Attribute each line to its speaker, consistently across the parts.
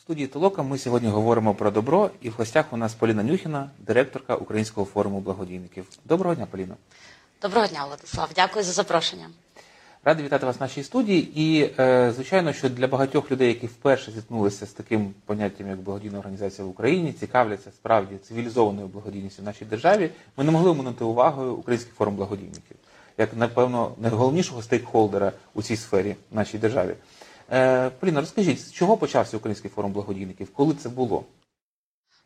Speaker 1: студії Толока ми сьогодні говоримо про добро, і в гостях у нас Поліна Нюхіна, директорка Українського форуму благодійників. Доброго дня, Поліно.
Speaker 2: Доброго дня, Владислав. Дякую за запрошення.
Speaker 1: Радий вітати вас в нашій студії. І е, звичайно, що для багатьох людей, які вперше зіткнулися з таким поняттям, як благодійна організація в Україні, цікавляться справді цивілізованою благодійністю в нашій державі, ми не могли оминути увагою Український форум благодійників, як напевно найголовнішого стейкхолдера у цій сфері в нашій державі. Е, Поліна, розкажіть, з чого почався Український форум благодійників? Коли це було?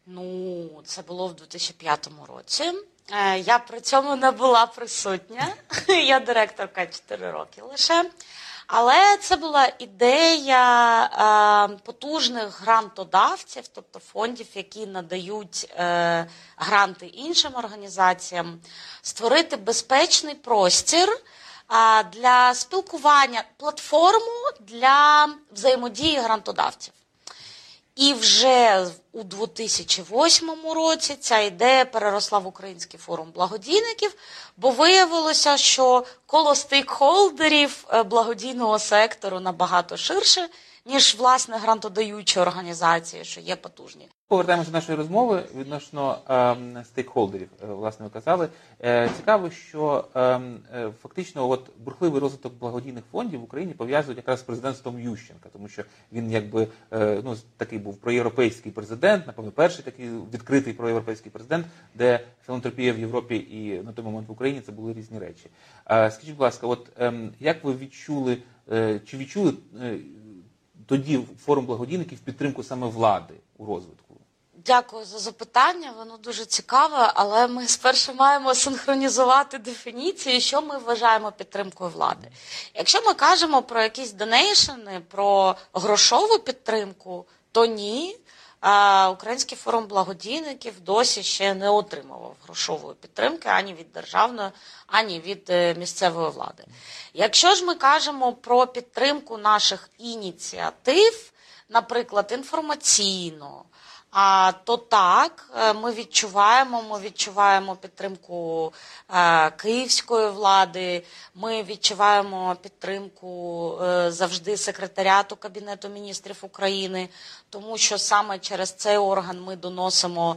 Speaker 2: Ну, це було в 2005 році. Е, Я при цьому не була присутня. Я директорка 4 роки лише. Але це була ідея е, потужних грантодавців, тобто фондів, які надають е, гранти іншим організаціям, створити безпечний простір для спілкування, платформу для взаємодії грантодавців. І вже у 2008 році ця ідея переросла в Український форум благодійників, бо виявилося, що коло стейкхолдерів е, благодійного сектору набагато ширше, ніж власне грантодаючі організації, що є потужні.
Speaker 1: Повертаємося до нашої розмови відносно ем, стейкхолдерів. Е, Власне, ви казали. Е, цікаво, що ем, е, фактично от бурхливий розвиток благодійних фондів в Україні пов'язують якраз з президентством Ющенка, тому що він якби е, ну такий був проєвропейський президент, напевно, перший такий відкритий проєвропейський президент, де філантропія в Європі і на той момент в Україні це були різні речі. Е, скажіть, будь ласка, от ем, як ви відчули, е, чи відчули тоді форум благодійників підтримку саме влади у розвитку?
Speaker 2: Дякую за запитання, воно дуже цікаве, але ми спершу маємо синхронізувати дефініції, що ми вважаємо підтримкою влади. Якщо ми кажемо про якісь донейшени, про грошову підтримку, то ні. А, Український форум благодійників досі ще не отримував грошової підтримки ані від державної, ані від е, місцевої влади. Якщо ж ми кажемо про підтримку наших ініціатив, наприклад, інформаційно, то так, е, ми відчуваємо, ми відчуваємо підтримку е, київської влади, ми відчуваємо підтримку е, завжди секретаріату Кабінету міністрів України, тому що саме через цей орган ми доносимо,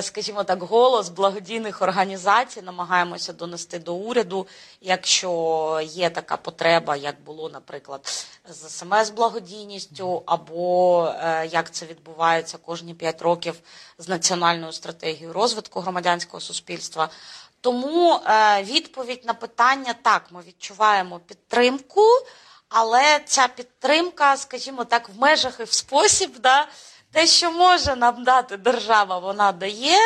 Speaker 2: скажімо так, голос благодійних організацій, намагаємося донести до уряду, якщо є така потреба, як було, наприклад, з СМС благодійністю, або як це відбувається кожні 5 років з національною стратегією розвитку громадянського суспільства. Тому е, відповідь на питання так, ми відчуваємо підтримку, але ця підтримка, скажімо так, в межах і в спосіб, да, те, що може нам дати держава, вона дає.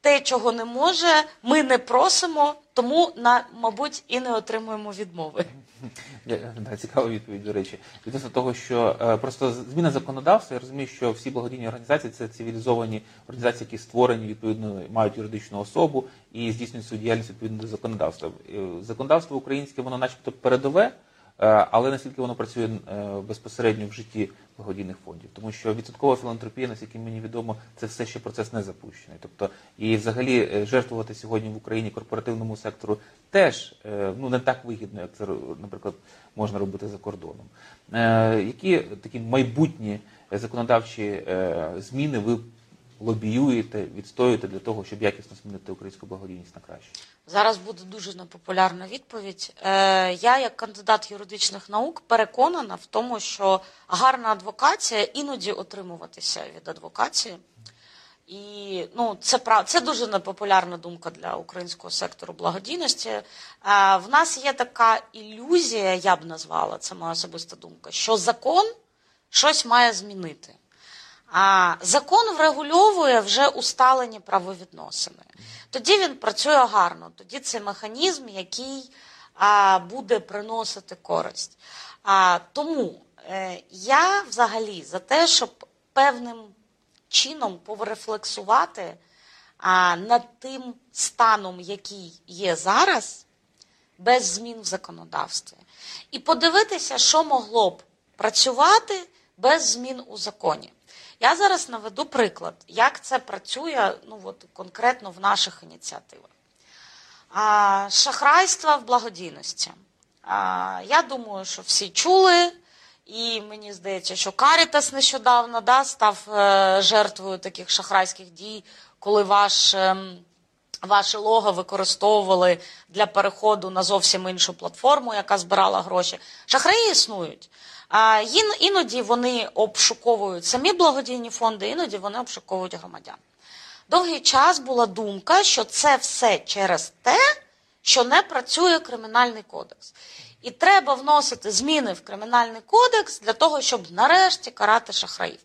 Speaker 2: Те, чого не може, ми не просимо, тому на мабуть і не отримуємо відмови.
Speaker 1: Да, цікава відповідь, до речі. Відносно того, що е, просто зміна законодавства, я розумію, що всі благодійні організації це цивілізовані організації, які створені відповідно, мають юридичну особу і здійснюють свою діяльність відповідно до законодавства. Е, Законодавство українське, воно начебто передове, але наскільки воно працює е, безпосередньо в житті благодійних фондів, тому що відсоткова філантропія, наскільки мені відомо, це все ще процес не запущений. Тобто, і взагалі е, жертвувати сьогодні в Україні корпоративному сектору теж е, ну не так вигідно, як це наприклад можна робити за кордоном. Е, Які такі майбутні законодавчі е, зміни ви лобіюєте, відстоюєте для того, щоб якісно змінити українську благодійність на краще?
Speaker 2: Зараз буде дуже непопулярна відповідь. Е, я, як кандидат юридичних наук, переконана в тому, що гарна адвокація іноді отримуватися від адвокації. І ну, це це дуже непопулярна думка для українського сектору благодійності. Е, в нас є така ілюзія, я б назвала, це моя особиста думка, що закон щось має змінити. Закон врегульовує вже усталені правовідносини. Тоді він працює гарно, тоді це механізм, який буде приносити користь. Тому е, я взагалі за те, щоб певним чином порефлексувати над тим станом, який є зараз, без змін в законодавстві, і подивитися, що могло б працювати без змін у законі. Я зараз наведу приклад, як це працює ну, от, конкретно в наших ініціативах. А, шахрайства в благодійності. А, я думаю, що всі чули І мені здається, що Карітас нещодавно да, став е, жертвою таких шахрайських дій, коли ваш. ем, Ваше лого використовували для переходу на зовсім іншу платформу, яка збирала гроші. Шахраї існують. Іноді вони обшуковують самі благодійні фонди, іноді вони обшуковують громадян. Довгий час була думка, що це все через те, що не працює кримінальний кодекс. І треба вносити зміни в кримінальний кодекс для того, щоб нарешті карати шахраїв.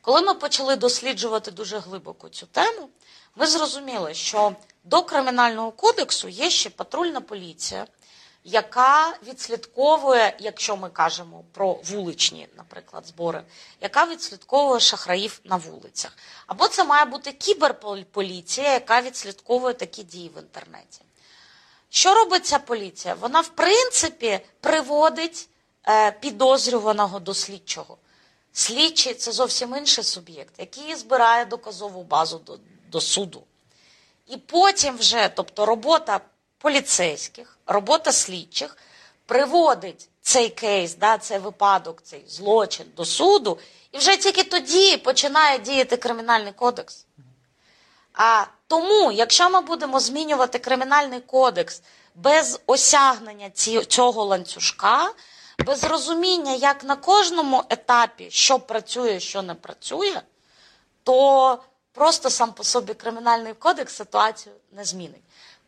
Speaker 2: Коли ми почали досліджувати дуже глибоко цю тему, ми зрозуміли, що до кримінального кодексу є ще патрульна поліція, яка відслідковує, якщо ми кажемо про вуличні, наприклад, збори, яка відслідковує шахраїв на вулицях. Або це має бути кіберполіція, яка відслідковує такі дії в інтернеті. Що робить ця поліція? Вона, в принципі, приводить е, підозрюваного до слідчого. Слідчий це зовсім інший суб'єкт, який збирає доказову базу до, до суду. І потім вже, тобто робота поліцейських, робота слідчих приводить цей кейс, да, цей випадок, цей злочин до суду, і вже тільки тоді починає діяти кримінальний кодекс. А тому, якщо ми будемо змінювати кримінальний кодекс без осягнення цього ланцюжка, без розуміння, як на кожному етапі, що працює, що не працює, то просто сам по собі кримінальний кодекс ситуацію не змінить.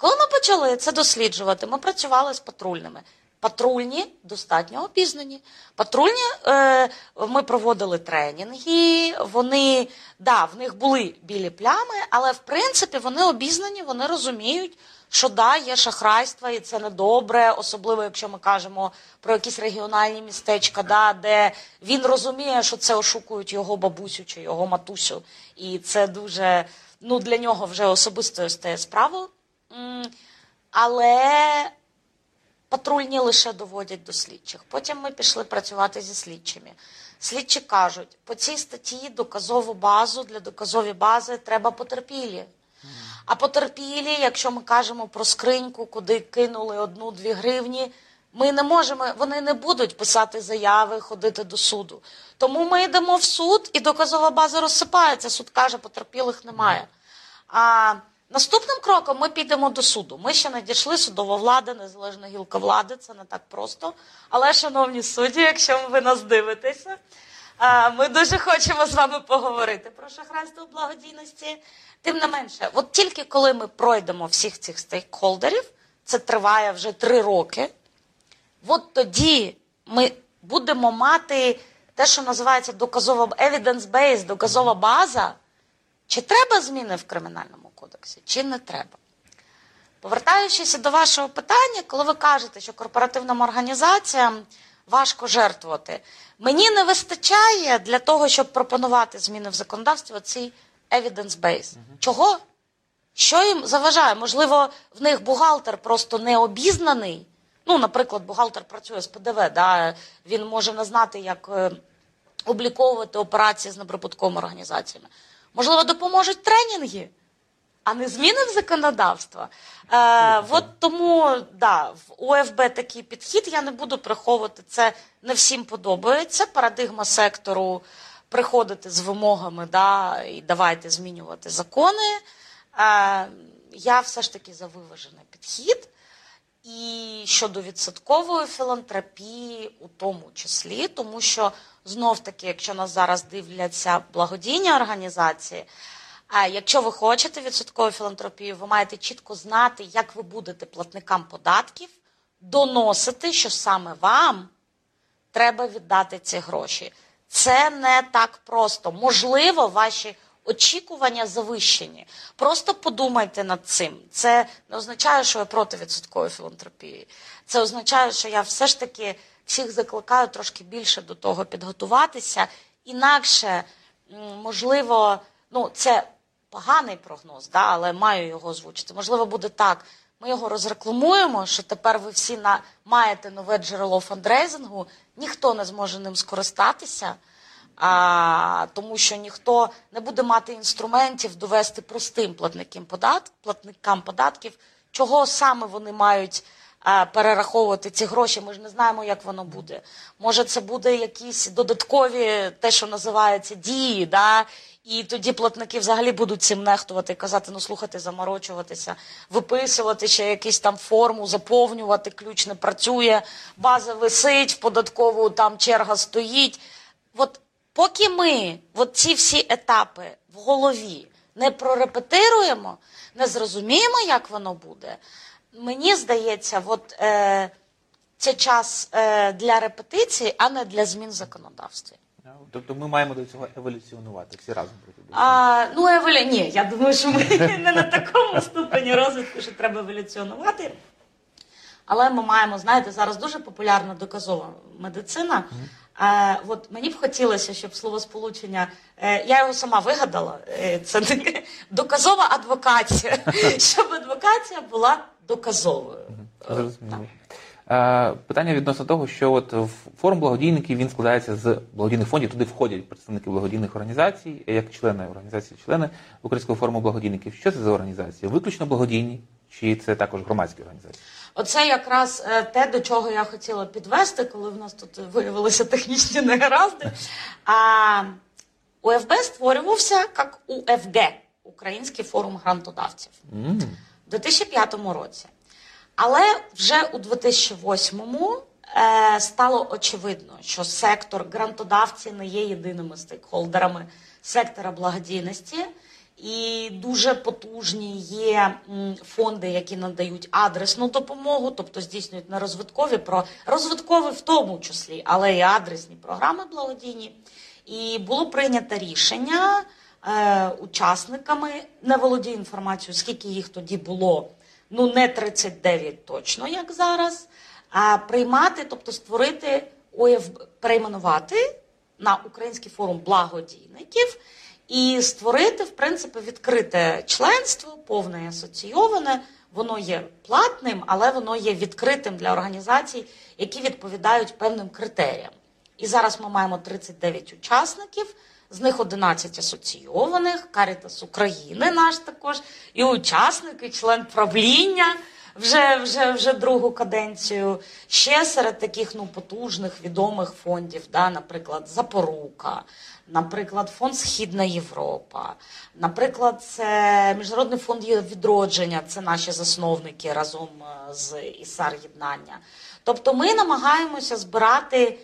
Speaker 2: Коли ми почали це досліджувати, ми працювали з патрульними. Патрульні достатньо обізнані. Патрульні е, ми проводили тренінги. Вони да, в них були білі плями, але в принципі вони обізнані, вони розуміють, що да, є шахрайство, і це недобре, особливо якщо ми кажемо про якісь регіональні містечка, да, де він розуміє, що це ошукують його бабусю чи його матусю, і це дуже ну для нього вже особистою стає справою. Але патрульні лише доводять до слідчих. Потім ми пішли працювати зі слідчими. Слідчі кажуть, по цій статті доказову базу для доказової бази треба потерпілі. А потерпілі, якщо ми кажемо про скриньку, куди кинули одну-дві гривні, ми не можемо, вони не будуть писати заяви, ходити до суду. Тому ми йдемо в суд, і доказова база розсипається. Суд каже, потерпілих немає. А наступним кроком ми підемо до суду. Ми ще не дійшли судова влада, незалежна гілка влади, це не так просто. Але, шановні судді, якщо ви нас дивитеся, ми дуже хочемо з вами поговорити про шахрайство благодійності. Тим не менше, от тільки коли ми пройдемо всіх цих стейкхолдерів, це триває вже три роки. От тоді ми будемо мати те, що називається доказова evidence-based, доказова база. Чи треба зміни в кримінальному кодексі, чи не треба? Повертаючись до вашого питання, коли ви кажете, що корпоративним організаціям важко жертвувати, мені не вистачає для того, щоб пропонувати зміни в законодавстві цей evidence base. Чого? Що їм заважає? Можливо, в них бухгалтер просто не обізнаний. Ну, наприклад, бухгалтер працює з ПДВ, да, він може не знати, як е, обліковувати операції з неприбутковими організаціями. Можливо, допоможуть тренінги, а не зміни в законодавство. Е, от тому да, в ОФБ такий підхід я не буду приховувати. Це не всім подобається. Парадигма сектору приходити з вимогами, да, і давайте змінювати закони. Е, я все ж таки за виважений підхід. І щодо відсоткової філантропії, у тому числі, тому що знов таки, якщо нас зараз дивляться благодійні організації, якщо ви хочете відсоткову філантропію, ви маєте чітко знати, як ви будете платникам податків доносити, що саме вам треба віддати ці гроші. Це не так просто. Можливо, ваші очікування завищені. Просто подумайте над цим. Це не означає, що я проти відсоткової філантропії. Це означає, що я все ж таки всіх закликаю трошки більше до того підготуватися. Інакше, можливо, ну це поганий прогноз, да, але маю його озвучити. Можливо, буде так. Ми його розрекламуємо, що тепер ви всі на, маєте нове джерело фандрейзингу, ніхто не зможе ним скористатися, а, тому що ніхто не буде мати інструментів довести простим платникам, подат, платникам податків, чого саме вони мають перераховувати ці гроші. Ми ж не знаємо, як воно буде. Може, це буде якісь додаткові, те, що називається дії, да? І тоді платники взагалі будуть цим нехтувати казати: ну слухайте, заморочуватися, виписувати ще якусь там форму, заповнювати, ключ не працює, база висить, в податкову там черга стоїть. От поки ми от ці всі етапи в голові не прорепетируємо, не зрозуміємо, як воно буде. Мені здається, от, е, це час е, для репетиції, а не для змін в законодавстві.
Speaker 1: Тобто ми маємо до цього еволюціонувати всі разом до.
Speaker 2: А, ну, еволю... Ні, я думаю, що ми не на такому ступені розвитку, що треба еволюціонувати. Але ми маємо, знаєте, зараз дуже популярна доказова медицина. Е, от мені б хотілося, щоб словосполучення, е, я його сама вигадала, е, це не доказова адвокація, щоб адвокація була доказовою.
Speaker 1: Зрозуміло. Е, Питання відносно того, що от форум благодійників він складається з благодійних фондів. Туди входять представники благодійних організацій, як члени організації, члени Українського форуму благодійників. Що це за організації? Виключно благодійні, чи це також громадські організації?
Speaker 2: Оце якраз е, те, до чого я хотіла підвести, коли в нас тут виявилися технічні негаразди. А УФБ створювався як УФГ Український форум грантодавців
Speaker 1: М.
Speaker 2: у 2005 році. Але вже у 2008-му е, стало очевидно, що сектор грантодавці не є єдиними стейкхолдерами сектора благодійності. І дуже потужні є фонди, які надають адресну допомогу, тобто здійснюють не розвиткові про розвиткові в тому числі, але і адресні програми благодійні. І було прийнято рішення е, учасниками, не володію інформацією, скільки їх тоді було, ну не 39 точно, як зараз, а приймати, тобто створити ОФБ, перейменувати на Український форум благодійників і створити, в принципі, відкрите членство, повне асоційоване. Воно є платним, але воно є відкритим для організацій, які відповідають певним критеріям. І зараз ми маємо 39 учасників, з них 11 асоційованих, Карітас України наш також, і учасник, і член правління вже, вже, вже другу каденцію. Ще серед таких ну, потужних відомих фондів, да, наприклад, Запорука, наприклад, фонд Східна Європа, наприклад, це Міжнародний фонд відродження, це наші засновники разом е, з ІСАР Єднання. Тобто ми намагаємося збирати,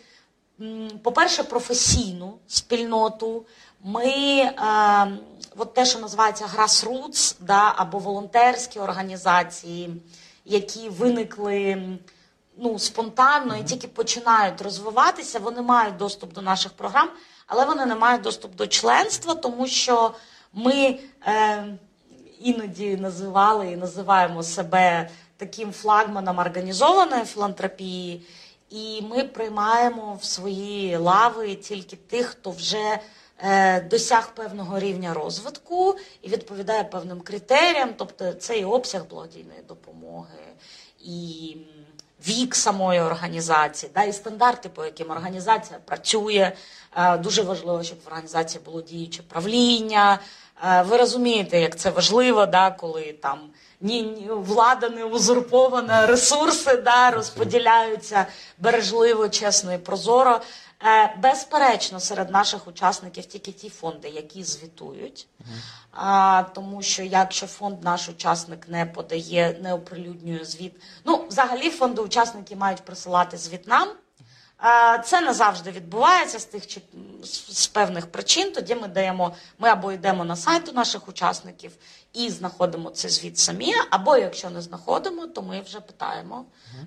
Speaker 2: по-перше, професійну спільноту. Ми е, от те, що називається grassroots, да, або волонтерські організації, які виникли ну, спонтанно і тільки починають розвиватися, вони мають доступ до наших програм, але вони не мають доступ до членства, тому що ми е, іноді називали і називаємо себе таким флагманом організованої філантропії. І ми приймаємо в свої лави тільки тих, хто вже е, досяг певного рівня розвитку і відповідає певним критеріям, тобто це і обсяг благодійної допомоги, і вік самої організації, да, і стандарти, по яким організація працює. Е, Дуже важливо, щоб в організації було діюче правління. Е, Ви розумієте, як це важливо, да, коли там ні, ні, влада не узурпована, ресурси да, розподіляються бережливо, чесно і прозоро. Е, Безперечно, серед наших учасників тільки ті фонди, які звітують. А, тому що якщо фонд наш учасник не подає, не оприлюднює звіт, ну взагалі фонди учасники мають присилати звіт нам. Це не завжди відбувається з тих чи з з певних причин. Тоді ми даємо, ми або йдемо на сайт у наших учасників і знаходимо цей звіт самі, або якщо не знаходимо, то ми вже питаємо,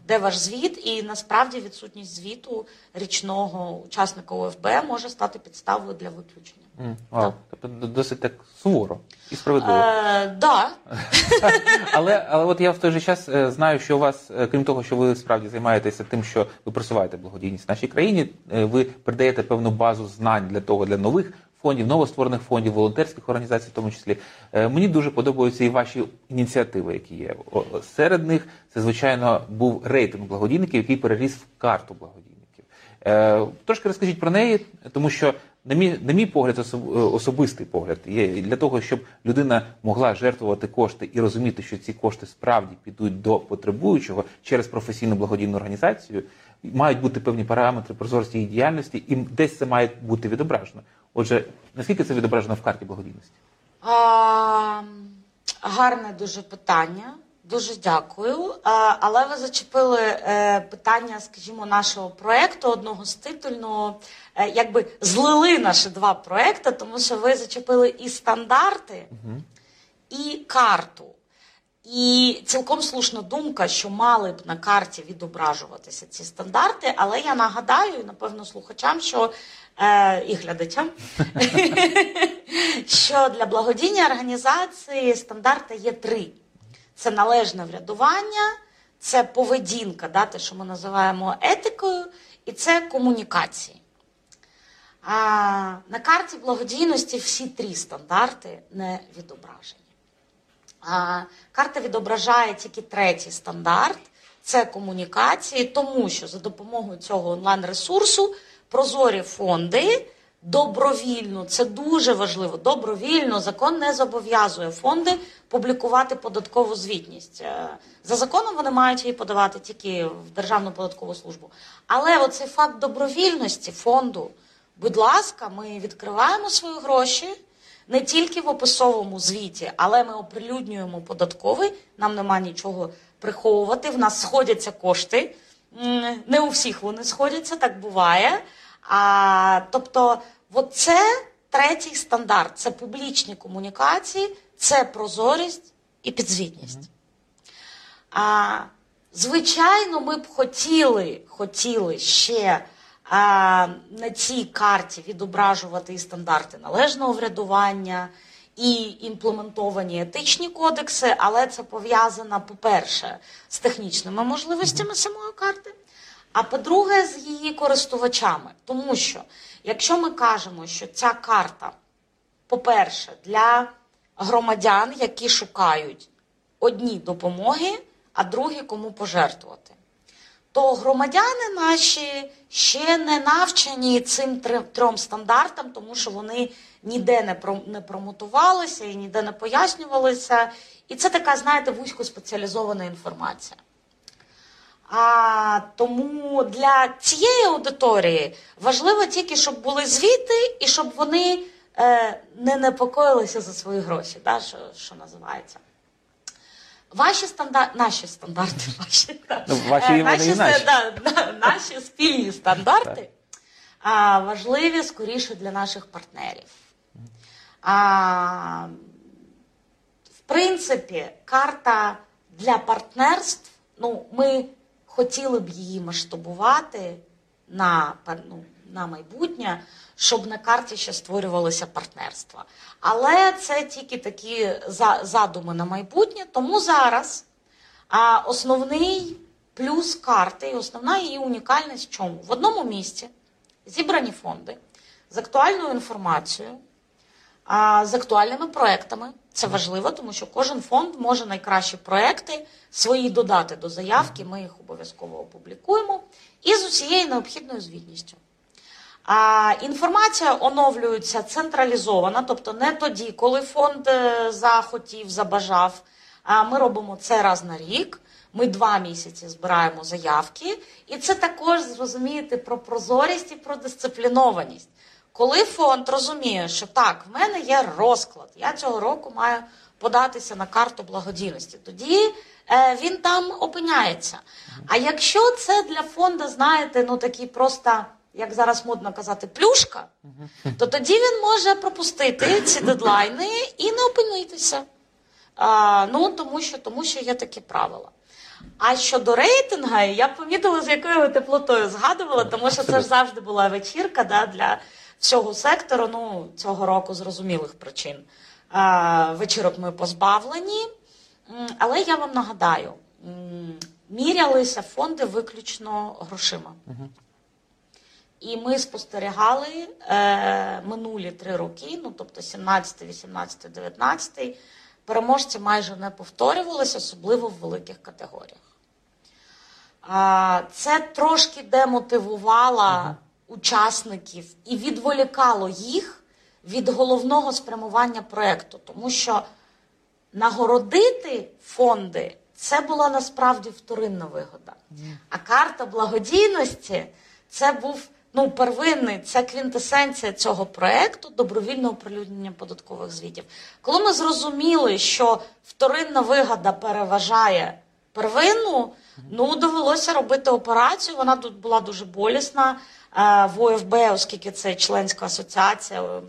Speaker 2: де ваш звіт. І насправді відсутність звіту річного учасника ОФБ може стати підставою для виключення.
Speaker 1: М, Вау, тобто досить так суворо і справедливо.
Speaker 2: Е, да.
Speaker 1: Але, але от я в той же час е, знаю, що у вас, е, крім того, що ви справді займаєтеся тим, що ви просуваєте благодійність в нашій країні, е, ви передаєте певну базу знань для того, для нових фондів, новостворених фондів, волонтерських організацій, в тому числі. Е, Мені дуже подобаються і ваші ініціативи, які є. Серед них це, звичайно, був рейтинг благодійників, який переріс в карту благодійників. Е, Трошки розкажіть про неї, тому що на мій, на мій погляд, е, особистий погляд, є для того, щоб людина могла жертвувати кошти і розуміти, що ці кошти справді підуть до потребуючого через професійну благодійну організацію, мають бути певні параметри прозорості її діяльності, і десь це має бути відображено. Отже, наскільки це відображено в карті благодійності?
Speaker 2: А, гарне дуже питання. Дуже дякую. А, але ви зачепили е, питання, скажімо, нашого проекту, одного з титульного. Е, якби злили наші два проекти, тому що ви зачепили і стандарти, і карту. І цілком слушна думка, що мали б на карті відображуватися ці стандарти, але я нагадаю, напевно, слухачам, що і глядачам, що для благодійної організації стандарти є три: це належне врядування, це поведінка, да, те, що ми називаємо етикою, і це комунікації. А, на карті благодійності всі три стандарти не відображені. А, карта відображає тільки третій стандарт це комунікації, тому що за допомогою цього онлайн-ресурсу прозорі фонди добровільно, це дуже важливо. Добровільно закон не зобов'язує фонди публікувати податкову звітність. Е, За законом вони мають її подавати тільки в Державну податкову службу. Але оцей факт добровільності фонду, будь ласка, ми відкриваємо свої гроші не тільки в описовому звіті, але ми оприлюднюємо податковий. Нам нема нічого приховувати. В нас сходяться кошти. Не у всіх вони сходяться, так буває. А, тобто, от це третій стандарт: це публічні комунікації, це прозорість і підзвітність. А, звичайно, ми б хотіли, хотіли ще а, на цій карті відображувати і стандарти належного врядування, і імплементовані етичні кодекси, але це пов'язано, по-перше, з технічними можливостями самої карти. А по-друге, з її користувачами. Тому що, якщо ми кажемо, що ця карта, по-перше, для громадян, які шукають одні допомоги, а другі кому пожертвувати, то громадяни наші ще не навчені цим трьом стандартам, тому що вони ніде не промотувалися і ніде не пояснювалися. І це така, знаєте, вузькоспеціалізована інформація. А, тому для цієї аудиторії важливо тільки, щоб були звіти і щоб вони е, не непокоїлися за свої гроші, да, що, що називається. Ваші стандарти, наші стандарти, ваші, да.
Speaker 1: Ну, ваші
Speaker 2: Е,
Speaker 1: наші.
Speaker 2: да, да, наші спільні стандарти а, важливі скоріше для наших партнерів. А, в принципі, карта для партнерств, ну, ми хотіли б її масштабувати на, ну, на майбутнє, щоб на карті ще створювалися партнерства. Але це тільки такі задуми на майбутнє. Тому зараз основний плюс карти і основна її унікальність в чому? В одному місці зібрані фонди з актуальною інформацією, з актуальними проектами. Це важливо, тому що кожен фонд може найкращі проекти свої додати до заявки. Ми їх обов'язково опублікуємо і з усією необхідною звітністю. А, інформація оновлюється централізована, тобто не тоді, коли фонд е, захотів, забажав. А ми робимо це раз на рік. Ми два місяці збираємо заявки, і це також зрозумієте про прозорість і про дисциплінованість. Коли фонд розуміє, що так, в мене є розклад, я цього року маю податися на карту благодійності, тоді е, він там опиняється. А якщо це для фонду, знаєте, ну такий просто, як зараз модно казати, плюшка, то тоді він може пропустити ці дедлайни і не опинитися. А, ну, тому що, тому що є такі правила. А щодо рейтингу, я помітила, з якою ви теплотою згадувала, тому що це ж завжди була вечірка да, для всього сектору. Ну, цього року зрозумілих причин. Вечірок ми позбавлені. Але я вам нагадаю, мірялися фонди виключно грошима. І ми спостерігали е, минулі три роки, ну тобто 17, 18, 19, переможці майже не повторювалися, особливо в великих категоріях. А, це трошки демотивувало учасників і відволікало їх від головного спрямування проєкту, тому що нагородити фонди це була насправді вторинна вигода. А карта благодійності це був ну, первинний, це квінтесенція цього проекту добровільне оприлюднення податкових звітів. Коли ми зрозуміли, що вторинна вигода переважає первинну, ну довелося робити операцію. Вона тут була дуже болісна в ОФБ, оскільки це членська асоціація.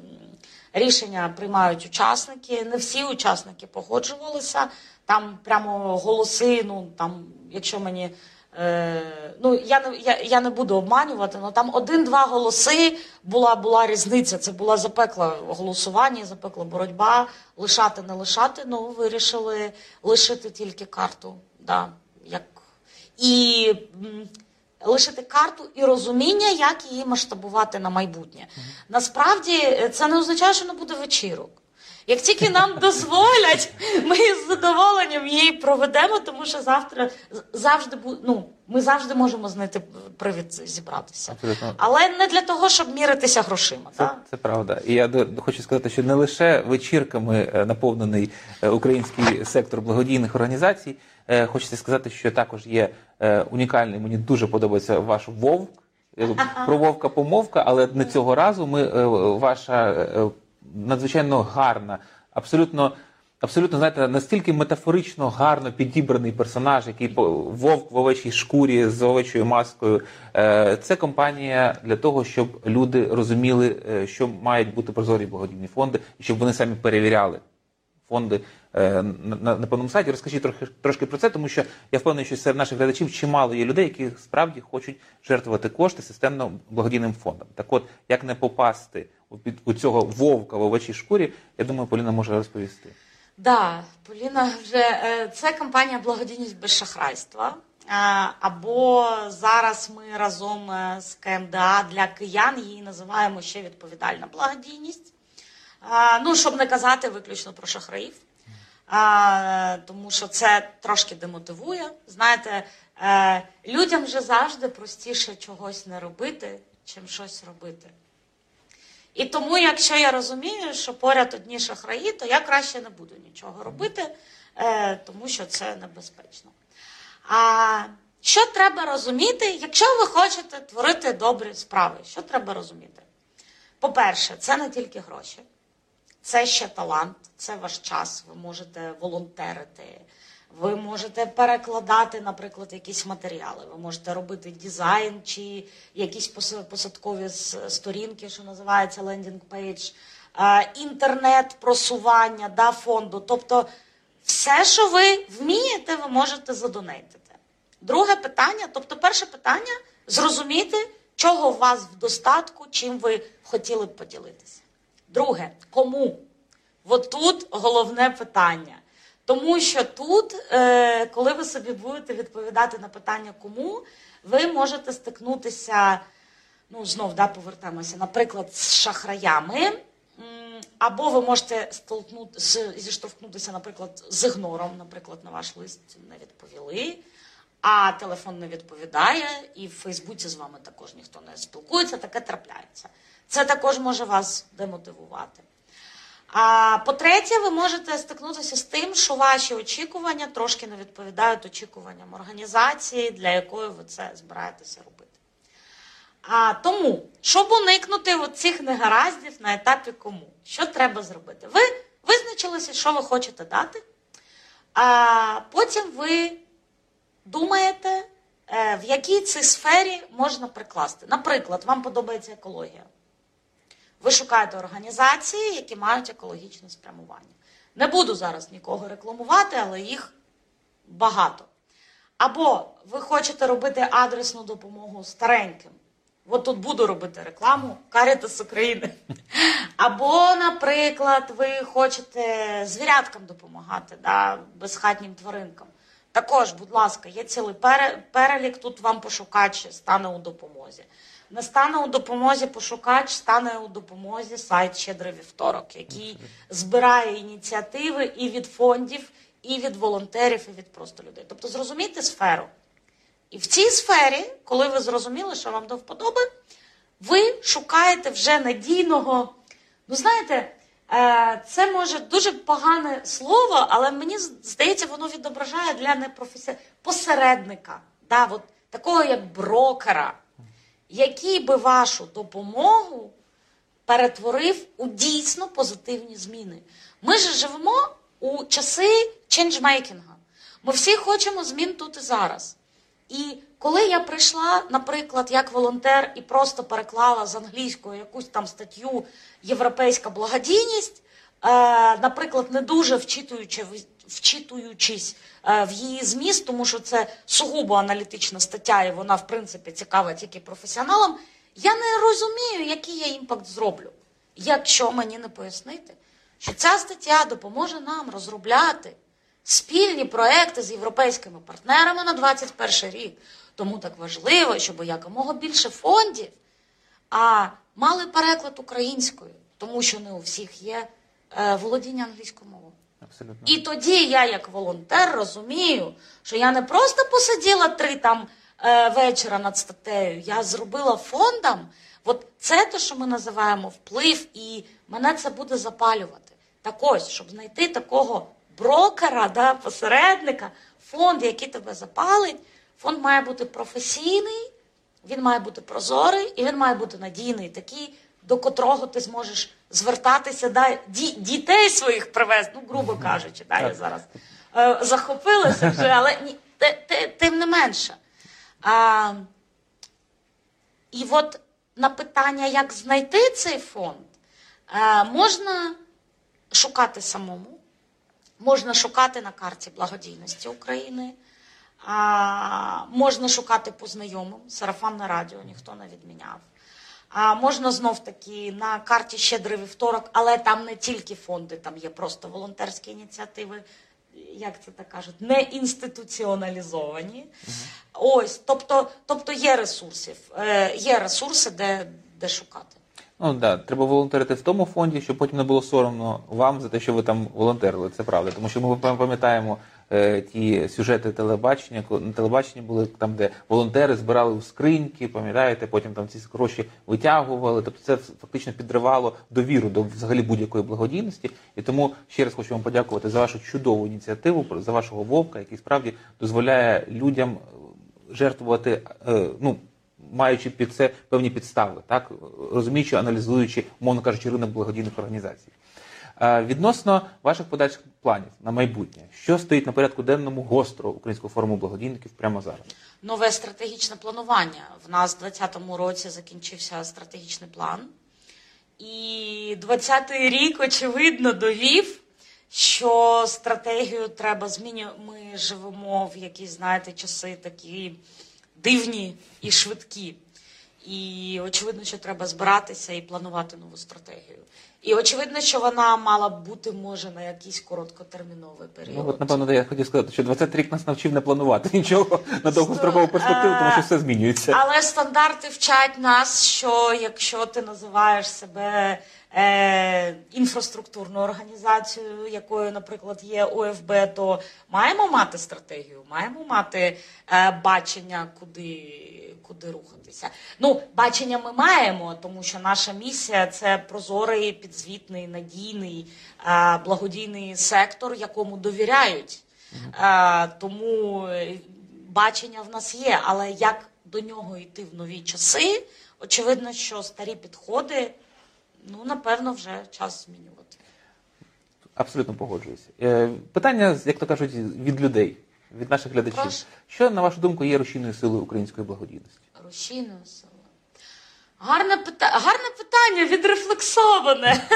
Speaker 2: Рішення приймають учасники. Не всі учасники погоджувалися. Там прямо голоси. Ну там, якщо мені е, ну я не я, я не буду обманювати, але там один-два голоси була була різниця. Це була запекла голосування, запекла боротьба. Лишати, не лишати. Ну вирішили лишити тільки карту. Да, як і лишити карту і розуміння, як її масштабувати на майбутнє. Насправді е, це не означає, що не буде вечірок. Як тільки нам дозволять, ми з задоволенням її проведемо, тому що завтра завжди бу- ну, ми завжди можемо знайти привід зібратися.
Speaker 1: Абсолютно.
Speaker 2: Але не для того, щоб міритися грошима.
Speaker 1: Це,
Speaker 2: так?
Speaker 1: це правда. І я хочу сказати, що не лише вечірками е, наповнений е, український сектор благодійних організацій. Е, Хочеться сказати, що також є е, унікальний. Мені дуже подобається ваш вовк. Про вовка помовка, але не цього разу. Ми е, ваша надзвичайно гарна, абсолютно. Абсолютно, знаєте, настільки метафорично гарно підібраний персонаж, який вовк в овечій шкурі з овечою маскою. Це компанія для того, щоб люди розуміли, що мають бути прозорі благодійні фонди, і щоб вони самі перевіряли фонди е, на, на, на сайті. Розкажіть трохи трошки про це, тому що я впевнений, що серед наших глядачів чимало є людей, які справді хочуть жертвувати кошти системно благодійним фондом. Так от, як не попасти у під у цього вовка в овечій шкурі, я думаю, Поліна може розповісти.
Speaker 2: Да, Поліна вже е, це кампанія благодійність без шахрайства. Е, Або зараз ми разом з КМДА для киян її називаємо ще відповідальна благодійність. Ну, щоб не казати виключно про шахраїв, Е, тому що це трошки демотивує. Знаєте, е, людям вже завжди простіше чогось не робити, чим щось робити. І тому, якщо я розумію, що поряд одні шахраї, то я краще не буду нічого робити, е, тому що це небезпечно. А що треба розуміти, якщо ви хочете творити добрі справи, що треба розуміти? По-перше, це не тільки гроші, це ще талант, це ваш час. Ви можете волонтерити, ви можете перекладати, наприклад, якісь матеріали, ви можете робити дизайн чи якісь посадкові сторінки, що називається landing page, інтернет просування да, фонду. Тобто, все, що ви вмієте, ви можете задонейтити. Друге питання, тобто, перше питання зрозуміти, чого у вас в достатку, чим ви хотіли б поділитися. Друге, кому? От тут головне питання. Тому що тут, е, коли ви собі будете відповідати на питання кому, ви можете стикнутися, ну знов да, повертаємося, наприклад, з шахраями. Або ви можете зіштовхнутися, наприклад, з ігнором, наприклад, на ваш лист не відповіли, а телефон не відповідає, і в Фейсбуці з вами також ніхто не спілкується, таке трапляється. Це також може вас демотивувати. А по-третє, ви можете стикнутися з тим, що ваші очікування трошки не відповідають очікуванням організації, для якої ви це збираєтеся робити. А тому, щоб уникнути цих негараздів на етапі кому, що треба зробити? Ви визначилися, що ви хочете дати, а потім ви думаєте, е, в якій цій сфері можна прикласти. Наприклад, вам подобається екологія. Ви шукаєте організації, які мають екологічне спрямування. Не буду зараз нікого рекламувати, але їх багато. Або ви хочете робити адресну допомогу стареньким. От тут буду робити рекламу Карітас України. Або, наприклад, ви хочете звіряткам допомагати, да, безхатнім тваринкам. Також, будь ласка, є цілий перелік, тут вам пошукач стане у допомозі. Не стане у допомозі пошукач, стане у допомозі сайт Щедрий вівторок, який збирає ініціативи і від фондів, і від волонтерів, і від просто людей. Тобто зрозумійте сферу. І в цій сфері, коли ви зрозуміли, що вам до вподоби, ви шукаєте вже надійного. Ну, знаєте, е, це може дуже погане слово, але мені здається, воно відображає для непрофесіонального посередника, да, от, такого як брокера, який би вашу допомогу перетворив у дійсно позитивні зміни. Ми ж живемо у часи changemaking 'га. Ми всі хочемо змін тут і зараз. І коли я прийшла, наприклад, як волонтер і просто переклала з англійської якусь там статтю Європейська благодійність, е, наприклад, не дуже вчитуючи, вчитуючись е, в її зміст, тому що це сугубо аналітична стаття, і вона, в принципі, цікава тільки професіоналам, я не розумію, який я impact зроблю, якщо мені не пояснити, що ця стаття допоможе нам розробляти спільні проекти з європейськими партнерами на 21 рік. Тому так важливо, щоб якомога більше фондів а мали переклад українською, тому що не у всіх є е, володіння англійською мовою.
Speaker 1: Абсолютно.
Speaker 2: І тоді я, як волонтер, розумію, що я не просто посиділа три там е, вечора над статтею, я зробила фондам. От це те, що ми називаємо вплив, і мене це буде запалювати. Так ось, щоб знайти такого брокера, да, посередника, фонд, який тебе запалить, фонд має бути професійний, він має бути прозорий і він має бути надійний, такий, до котрого ти зможеш звертатися, да, ді- дітей своїх привезти, ну, грубо кажучи, да, я зараз е, захопилася вже, але ні, те- те- тим не менше. А, і от на питання, як знайти цей фонд, е, можна шукати самому, можна шукати на карті благодійності України, а, можна шукати по знайомим, сарафанне радіо ніхто не відміняв. А можна знов таки на карті Щедрий вівторок, але там не тільки фонди, там є просто волонтерські ініціативи, як це так кажуть, не інституціоналізовані. Ось, тобто, тобто є ресурсів, е, є ресурси, де, де шукати.
Speaker 1: Ну да, треба волонтерити в тому фонді, щоб потім не було соромно вам за те, що ви там волонтерили. Це правда. Тому що ми пам'ятаємо ті сюжети телебачення, на телебаченні були там, де волонтери збирали у скриньки, пам'ятаєте, потім там ці гроші витягували. Тобто це фактично підривало довіру до взагалі будь-якої благодійності. І тому ще раз хочу вам подякувати за вашу чудову ініціативу, за вашого вовка, який справді дозволяє людям е, жертвувати. е, ну, маючи під це певні підстави, так розуміючи, аналізуючи, умовно кажучи, ринок благодійних організацій. Е, Відносно ваших подальших планів на майбутнє, що стоїть на порядку денному гостро Українського форуму благодійників прямо зараз?
Speaker 2: Нове стратегічне планування. В нас в 2020 році закінчився стратегічний план. І 20-й рік, очевидно, довів, що стратегію треба змінювати. Ми живемо в якісь, знаєте, часи такі дивні і швидкі. І очевидно, що треба збиратися і планувати нову стратегію. І очевидно, що вона мала б бути може на якийсь короткотерміновий період.
Speaker 1: Ну от напевно, я хотів сказати, що 20 рік нас навчив не планувати нічого на довгострокову перспективу, тому що все змінюється.
Speaker 2: Але стандарти вчать нас, що якщо ти називаєш себе е, інфраструктурною організацією, якою, наприклад, є ОФБ, то маємо мати стратегію, маємо мати е, бачення, куди, куди рухатися. Ну, бачення ми маємо, тому що наша місія це прозорий, підзвітний, надійний, е, благодійний сектор, якому довіряють. Е, тому бачення в нас є, але як до нього йти в нові часи, очевидно, що старі підходи, ну, напевно, вже час змінювати.
Speaker 1: Абсолютно погоджуюся. Е, Питання, як то кажуть, від людей, від наших глядачів.
Speaker 2: Прошу.
Speaker 1: Що, на вашу думку, є рушійною силою української благодійності?
Speaker 2: Рушійною силою. Гарне, пита... Гарне питання, відрефлексоване.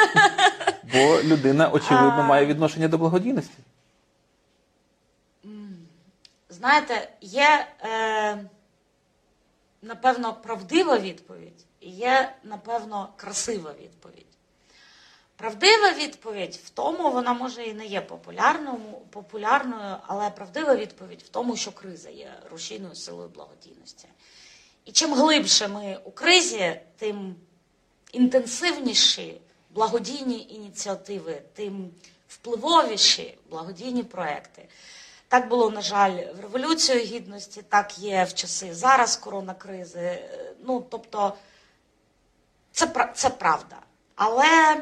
Speaker 1: Бо людина, очевидно, має відношення до благодійності.
Speaker 2: Знаєте, є, е, напевно, правдива відповідь і є, напевно, красива відповідь. Правдива відповідь в тому, вона може і не є популярною, але правдива відповідь в тому, що криза є рушійною силою благодійності. І чим глибше ми у кризі, тим інтенсивніші благодійні ініціативи, тим впливовіші благодійні проекти. Так було, на жаль, в Революцію Гідності, так є в часи зараз коронакризи. Е, Ну, тобто, Це, це правда. Але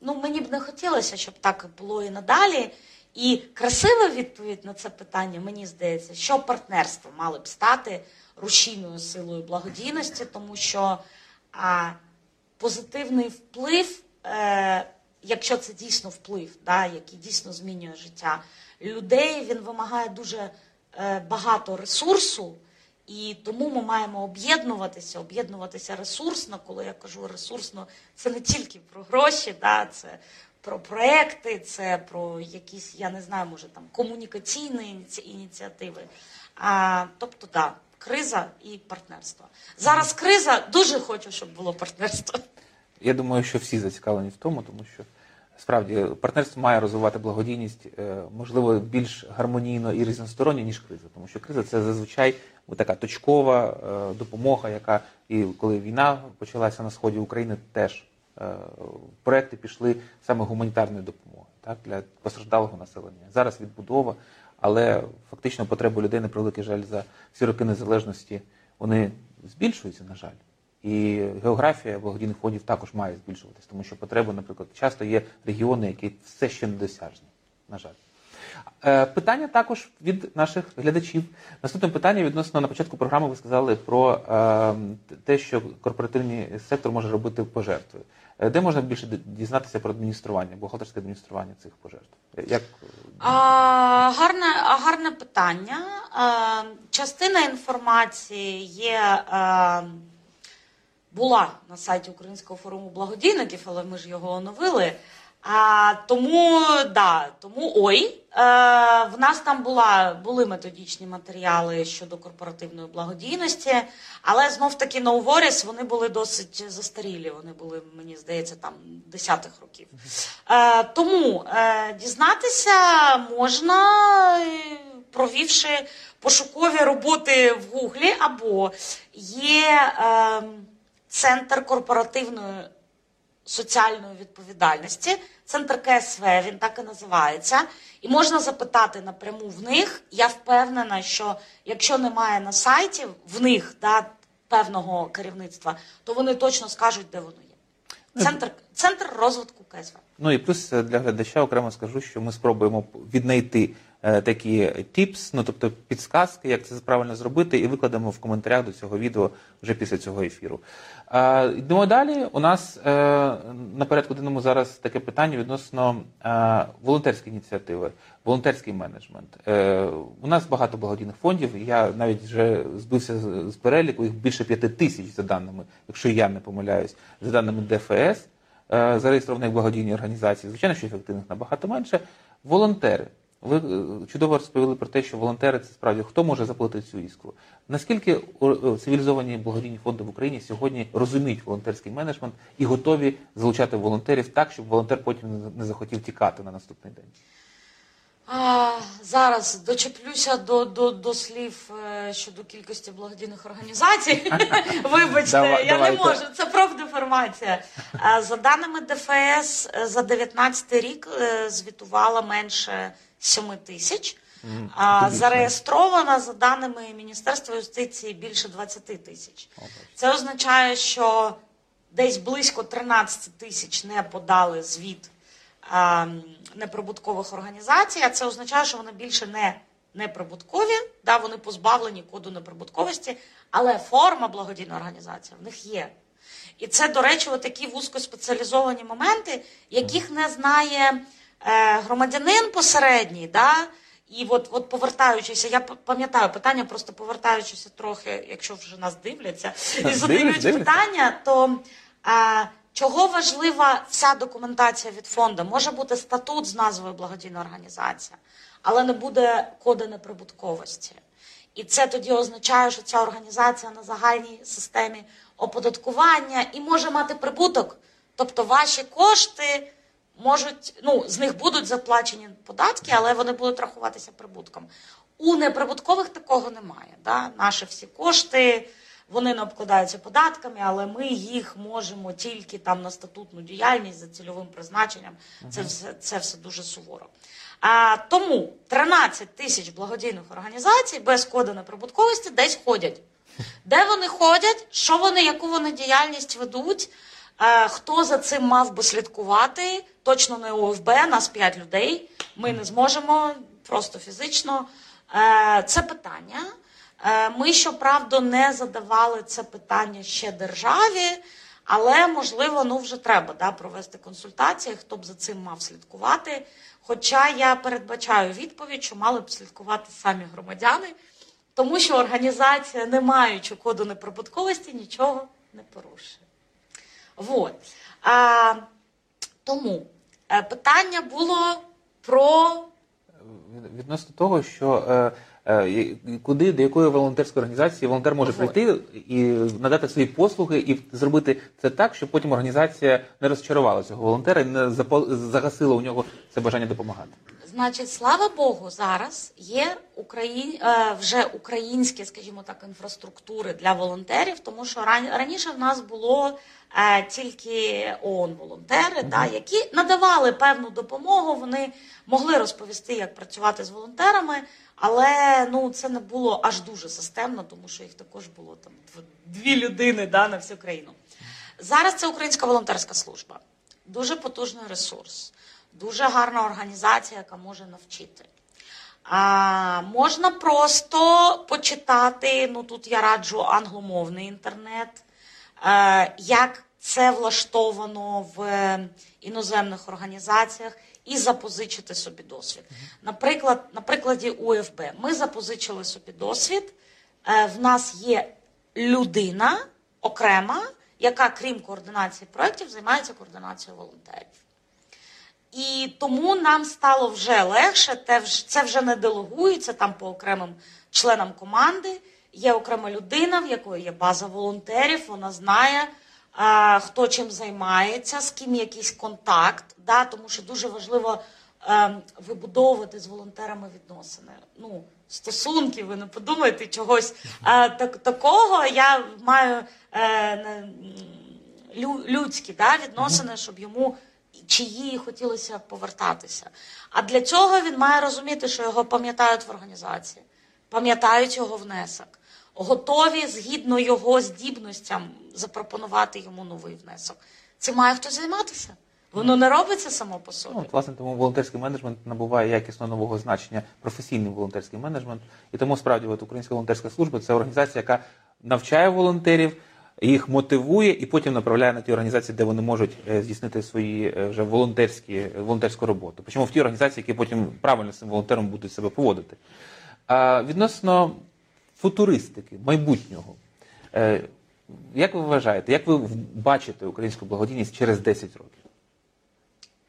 Speaker 2: ну, мені б не хотілося, щоб так було і надалі. І красива відповідь на це питання, мені здається, що партнерство мало б стати рушійною силою благодійності, тому що а, позитивний вплив, е, якщо це дійсно вплив, да, який дійсно змінює життя людей, він вимагає дуже е, багато ресурсу. І тому ми маємо об'єднуватися, об'єднуватися ресурсно. Коли я кажу ресурсно, це не тільки про гроші, да, це про проекти, це про якісь, я не знаю, може там комунікаційні ініці- ініціативи. А, тобто, да, криза і партнерство. Зараз криза, дуже хочу, щоб було партнерство.
Speaker 1: Я думаю, що всі зацікавлені в тому, тому що справді партнерство має розвивати благодійність, е, можливо, більш гармонійно і різносторонньо, ніж криза. Тому що криза це зазвичай така точкова е, допомога, яка і коли війна почалася на сході України, теж е, проекти пішли саме гуманітарної допомоги так, для постраждалого населення. Зараз відбудова, але фактично потреби людей, на жаль, за всі роки незалежності вони збільшуються, на жаль. І географія благодійних фондів також має збільшуватись, тому що потреби, наприклад, часто є регіони, які все ще недосяжні, на жаль. Е, Питання також від наших глядачів. Наступне питання відносно на початку програми ви сказали про е, те, що корпоративний сектор може робити пожертви. Е, Де можна більше дізнатися про адміністрування, бухгалтерське адміністрування цих пожертв? Як
Speaker 2: А, гарне, гарне питання. Частина інформації є. Була на сайті Українського форуму благодійників, але ми ж його оновили. А, тому да, тому ой, е, в нас там була, були методичні матеріали щодо корпоративної благодійності, але знов таки на Уворіс вони були досить застарілі. Вони були, мені здається, там десятих років. Е, тому е, дізнатися можна, провівши пошукові роботи в Гуглі, або є. Е, Центр корпоративної соціальної відповідальності, центр КСВ, він так і називається. І можна запитати напряму в них. Я впевнена, що якщо немає на сайті в них да, певного керівництва, то вони точно скажуть, де воно є. Центр, центр розвитку КСВ.
Speaker 1: Ну і плюс е, для глядача окремо скажу, що ми спробуємо віднайти такі тіпс, ну тобто підсказки, як це правильно зробити, і викладемо в коментарях до цього відео вже після цього ефіру. Е, йдемо далі. У нас е, на порядку денному зараз таке питання відносно е, волонтерської ініціативи, волонтерський менеджмент. Е, у нас багато благодійних фондів. Я навіть вже збився з, переліку, їх більше п'яти тисяч за даними, якщо я не помиляюсь, за даними ДФС е, зареєстрованих благодійні організації. Звичайно, що ефективних набагато менше. Волонтери. Ви е, чудово розповіли про те, що волонтери це справді хто може заплатити цю іскру. Наскільки о, цивілізовані благодійні фонди в Україні сьогодні розуміють волонтерський менеджмент і готові залучати волонтерів так, щоб волонтер потім не- захотів тікати на наступний день?
Speaker 2: А, зараз дочеплюся до, до, до слів е, щодо кількості благодійних організацій. Вибачте,
Speaker 1: Давай-
Speaker 2: я
Speaker 1: давайте.
Speaker 2: не можу. Це профдеформація. За даними ДФС, е, за 19 рік е, звітувала менше 7 тисяч. А
Speaker 1: Більше.
Speaker 2: зареєстрована за даними Міністерства юстиції більше 20 тисяч. Це означає, що десь близько 13 тисяч не подали звіт а, неприбуткових організацій, а це означає, що вони більше не неприбуткові, да, вони позбавлені коду неприбутковості, але форма благодійної організації в них є. І це, до речі, такі вузькоспеціалізовані моменти, яких не знає громадянин посередній. Да? І от, от повертаючися, я пам'ятаю питання, просто повертаючися трохи, якщо вже нас дивляться, і задають питання, то а, чого важлива вся документація від фонду? Може бути статут з назвою благодійна організація, але не буде коду неприбутковості. І це тоді означає, що ця організація на загальній системі оподаткування і може мати прибуток. Тобто ваші кошти можуть, ну, з них будуть заплачені податки, але вони будуть рахуватися прибутком. У неприбуткових такого немає. Да? Наші всі кошти. Вони не обкладаються податками, але ми їх можемо тільки там на статутну діяльність за цільовим призначенням. Це все це все дуже суворо. А, тому 13 тисяч благодійних організацій без коду неприбутковості десь ходять. Де вони ходять, що вони, яку вони діяльність ведуть, Е, Хто за цим мав би слідкувати? Точно не ОФБ, нас 5 людей. Ми не зможемо просто фізично. Е, Це питання. Е, Ми, щоправда, не задавали це питання ще державі, але можливо, ну вже треба да, провести консультації, хто б за цим мав слідкувати. Хоча я передбачаю відповідь, що мали б слідкувати самі громадяни, тому що організація, не маючи коду неприбутковості, нічого не порушує. Вот. А, тому е, питання було про
Speaker 1: Відносно того, що е, е, куди, до якої волонтерської організації волонтер може прийти і надати свої послуги, і зробити це так, щоб потім організація не розчарувала цього волонтера і не загасила у нього це бажання допомагати.
Speaker 2: Значить, слава Богу, зараз є Украї... е, вже українські, скажімо так, інфраструктури для волонтерів, тому що ран- раніше в нас було е, тільки ООН волонтери, да, які надавали певну допомогу. Вони могли розповісти, як працювати з волонтерами, але ну це не було аж дуже системно, тому що їх також було там дв- дві людини да, на всю країну. Зараз це Українська волонтерська служба, дуже потужний ресурс, дуже гарна організація, яка може навчити. А, можна просто почитати, ну тут я раджу англомовний інтернет, е, як це влаштовано в іноземних організаціях, і запозичити собі досвід. Наприклад, на прикладі УФБ ми запозичили собі досвід. Е, в нас є людина окрема, яка, крім координації проєктів, займається координацією волонтерів. І тому нам стало вже легше, це вже не делегується там по окремим членам команди. Є окрема людина, в якої є база волонтерів, вона знає, хто чим займається, з ким якийсь контакт, да, тому що дуже важливо е, вибудовувати з волонтерами відносини. Ну, стосунки, ви не подумайте чогось е, так, такого. Я маю е, людські да, відносини, щоб йому чи їй хотілося повертатися. А для цього він має розуміти, що його пам'ятають в організації, пам'ятають його внесок, готові згідно його здібностям запропонувати йому новий внесок. Цим має хтось займатися. Воно не робиться само по собі.
Speaker 1: Ну, от, власне, тому волонтерський менеджмент набуває якісно нового значення професійний волонтерський менеджмент. І тому справді от, Українська волонтерська служба це організація, яка навчає волонтерів, їх мотивує і потім направляє на ті організації, де вони можуть е, здійснити свої е, вже волонтерські волонтерську роботу. Причому в ті організації, які потім правильно цим волонтером будуть себе поводити. А відносно футуристики, майбутнього. Е, Як ви вважаєте, як ви бачите українську благодійність через 10 років?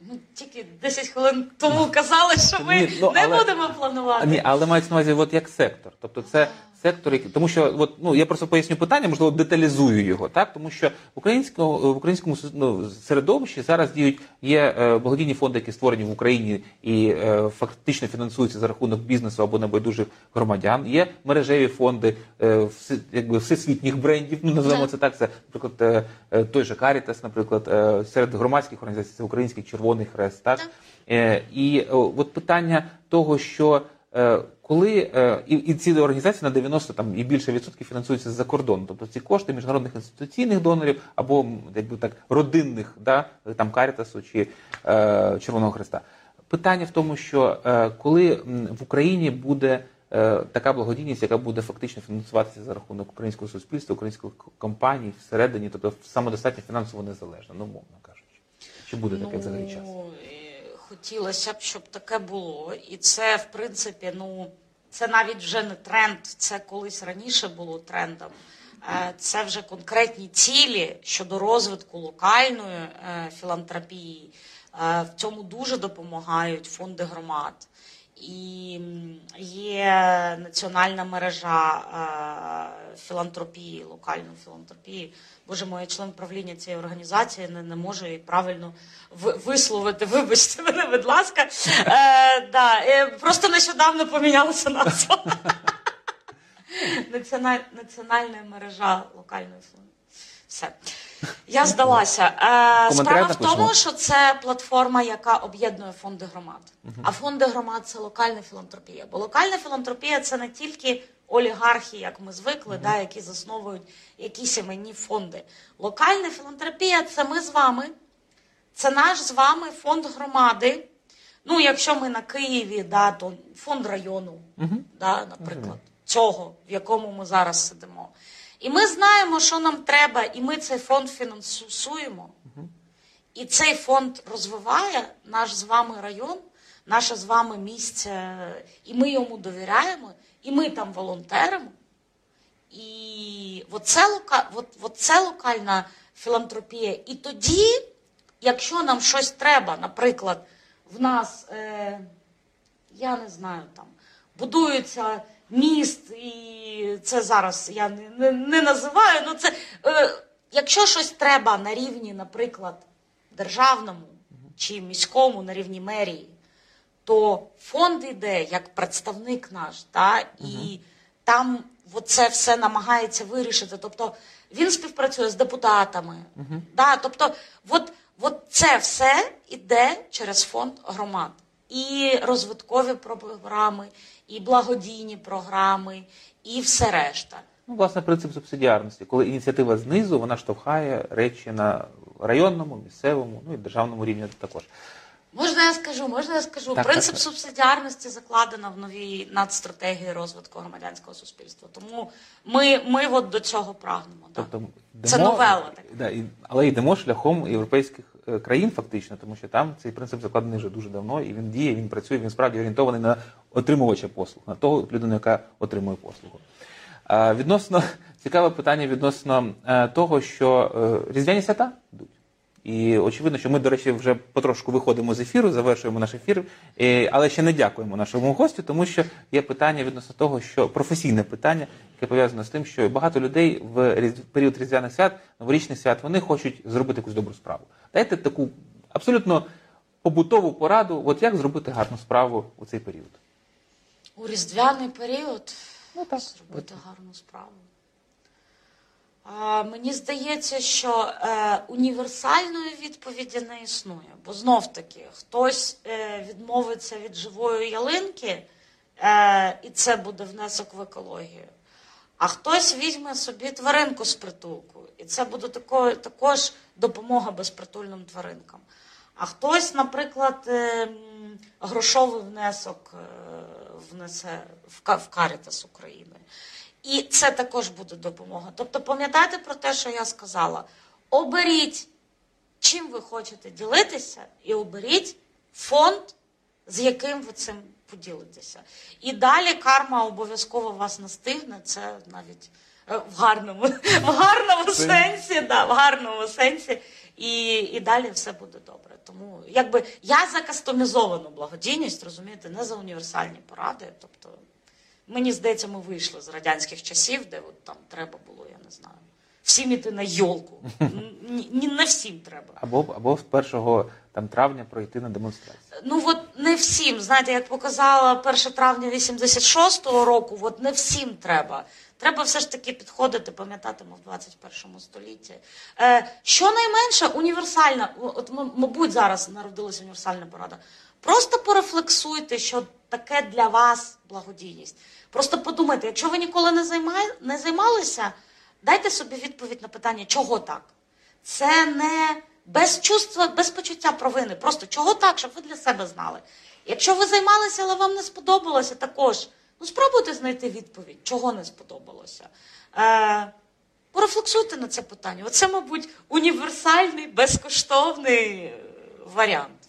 Speaker 2: Ну, тільки 10 хвилин тому казали, що ми
Speaker 1: Ні, ну,
Speaker 2: не
Speaker 1: але-
Speaker 2: будемо планувати.
Speaker 1: Ні, але мається на увазі, от як сектор. Тобто це сектор, який, тому що от, ну, я просто поясню питання, можливо, деталізую його, так? Тому що в українському, в українському ну, середовищі зараз діють є е, благодійні фонди, які створені в Україні і е, фактично фінансуються за рахунок бізнесу або небайдужих громадян. Є мережеві фонди е, вси- якби всесвітніх брендів, ну називаємо це так. Це, наприклад, е, е, той же Caritas, наприклад, е, серед громадських організацій це Український Червоний Хрест, так? Е, І о, от питання того, що е, коли е, і, і ці організації на 90 там і більше відсотків фінансуються з-за кордону, тобто ці кошти міжнародних інституційних донорів або якби так родинних, да, там Карітасу чи е, Червоного Христа. Питання в тому, що е, коли в Україні буде е, така благодійність, яка буде фактично фінансуватися за рахунок українського суспільства, українських компаній всередині, тобто самодостатньо фінансово незалежна, ну мовно кажучи. Чи буде таке взагалі час?
Speaker 2: Хотілося б, щоб таке було. І це, в принципі, ну, це навіть вже не тренд, це колись раніше було трендом. Е, Це вже конкретні цілі щодо розвитку локальної е, філантропії. Е, В цьому дуже допомагають фонди громад. І є національна мережа філантропії, локальної філантропії. Боже моє член правління цієї організації не, не може правильно ви- висловити. Вибачте мене, будь ласка. Е, да, е, просто нещодавно помінялася назва. Національ, національна мережа локальної фонду. Все. Я здалася. Е, Справа в тому, що це платформа, яка об'єднує фонди громад. А фонди громад це локальна філантропія. Бо локальна філантропія це не тільки олігархи, як ми звикли, да, які засновують якісь іменні фонди. Локальна філантропія це ми з вами, це наш з вами фонд громади. Ну, якщо ми на Києві, да, то фонд району, да, наприклад, цього, в якому ми зараз сидимо. І ми знаємо, що нам треба, і ми цей фонд фінансуємо. І цей фонд розвиває наш з вами район, наше з вами місце, і ми йому довіряємо, і ми там волонтеримо. І оце, лока, от, от це локальна філантропія. І тоді, якщо нам щось треба, наприклад, в нас, е, я не знаю, там будується міст, і це зараз я не, не, не називаю, ну це е, якщо щось треба на рівні, наприклад, державному чи міському, на рівні мерії, то фонд йде як представник наш, та, і там це все намагається вирішити. Тобто він співпрацює з депутатами. Да, тобто, от, от це все йде через фонд громад. І розвиткові програми, і благодійні програми, і все решта.
Speaker 1: Ну, власне, принцип субсидіарності, коли ініціатива знизу вона штовхає речі на районному, місцевому, ну і державному рівні також.
Speaker 2: Можна я скажу, можна я скажу.
Speaker 1: Так,
Speaker 2: Принцип
Speaker 1: так, так.
Speaker 2: субсидіарності закладено в новій надстратегії розвитку громадянського суспільства. Тому ми, ми от до цього прагнемо. Да.
Speaker 1: Тобто
Speaker 2: Це новела така.
Speaker 1: Да, і, але йдемо шляхом європейських країн, фактично, тому що там цей принцип закладений вже дуже давно, і він діє, він працює, він справді орієнтований на отримувача послуг, на того людину, яка отримує послугу. Відносно цікаве питання відносно е, того, що е, різдвяні свята йдуть. І очевидно, що ми, до речі, вже потрошку виходимо з ефіру, завершуємо наш ефір, але ще не дякуємо нашому гостю, тому що є питання відносно того, що професійне питання, яке пов'язане з тим, що багато людей в період різдвяних свят, новорічних свят, вони хочуть зробити якусь добру справу. Дайте таку абсолютно побутову пораду, от як зробити гарну справу у цей період.
Speaker 2: У різдвяний період
Speaker 1: Ну так.
Speaker 2: зробити гарну справу. Мені здається, що е, універсальної відповіді не існує. Бо знов таки хтось е, відмовиться від живої ялинки, е, і це буде внесок в екологію. А хтось візьме собі тваринку з притулку, і це буде також допомога безпритульним тваринкам. А хтось, наприклад, грошовий внесок внесе в Карітас України. І це також буде допомога. Тобто, пам'ятайте про те, що я сказала: оберіть, чим ви хочете ділитися, і оберіть фонд, з яким ви цим поділитеся. І далі карма обов'язково вас настигне. Це навіть е, в гарному, в гарному сенсі, да, в гарному сенсі. І, і далі все буде добре. Тому якби я за кастомізовану благодійність, розумієте, не за універсальні поради. Тобто, мені здається, ми вийшли з радянських часів, де от там треба було, я не знаю, всім іти на йолку. Ні, ні, не всім треба.
Speaker 1: Або, або з 1 там, травня пройти на демонстрацію.
Speaker 2: Ну от не всім, знаєте, як показала 1 травня 86-го року, от не всім треба. Треба все ж таки підходити, пам'ятати ми в 21 столітті. Е, щонайменше універсальна, от, мабуть, зараз народилася універсальна порада. Просто порефлексуйте, що таке для вас благодійність. Просто подумайте, якщо ви ніколи не, займай, не займалися, дайте собі відповідь на питання, чого так. Це не без чувства, без почуття провини. Просто чого так, щоб ви для себе знали. Якщо ви займалися, але вам не сподобалося, також ну спробуйте знайти відповідь, чого не сподобалося. Е, порефлексуйте на це питання. Оце, мабуть, універсальний, безкоштовний варіант.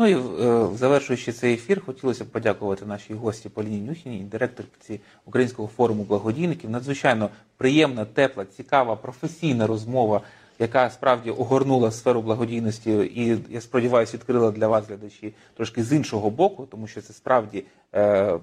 Speaker 1: Ну і е, завершуючи цей ефір, хотілося б подякувати нашій гості Поліні Нюхіній, директорці Українського форуму благодійників. Надзвичайно приємна, тепла, цікава, професійна розмова, яка справді огорнула сферу благодійності і, я сподіваюся, відкрила для вас, глядачі, трошки з іншого боку, тому що це справді. Е,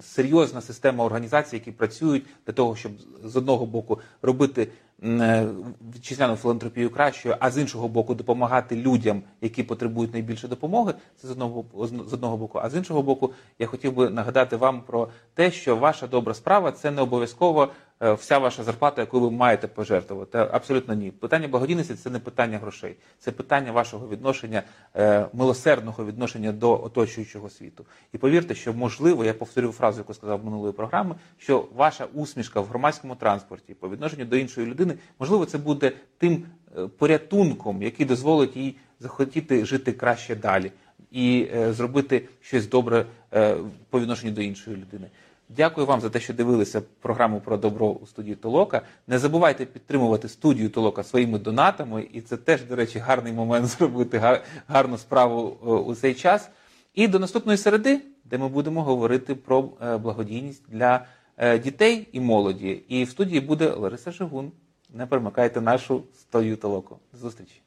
Speaker 1: серйозна система організацій, які працюють для того, щоб з одного боку робити е, вітчизняну філантропію кращою, а з іншого боку допомагати людям, які потребують найбільше допомоги. Це з одного з одного боку. А з іншого боку, я хотів би нагадати вам про те, що ваша добра справа це не обов'язково вся ваша зарплата, яку ви маєте пожертвувати. Абсолютно ні. Питання благодійності це не питання грошей, це питання вашого відношення, е, милосердного відношення до оточуючого світу. І повірте, що можливо, я повторю фразу, яку сказав минулої програми, що ваша усмішка в громадському транспорті по відношенню до іншої людини, можливо, це буде тим е, порятунком, який дозволить їй захотіти жити краще далі і е, зробити щось добре е, по відношенню до іншої людини. Дякую вам за те, що дивилися програму про добро у студії Толока. Не забувайте підтримувати студію Толока своїми донатами, і це теж, до речі, гарний момент зробити гарну справу е, у цей час. І до наступної середи, де ми будемо говорити про е, благодійність для е, дітей і молоді. І в студії буде Лариса Жигун. Не перемикайте нашу студію Толоку. До зустрічі.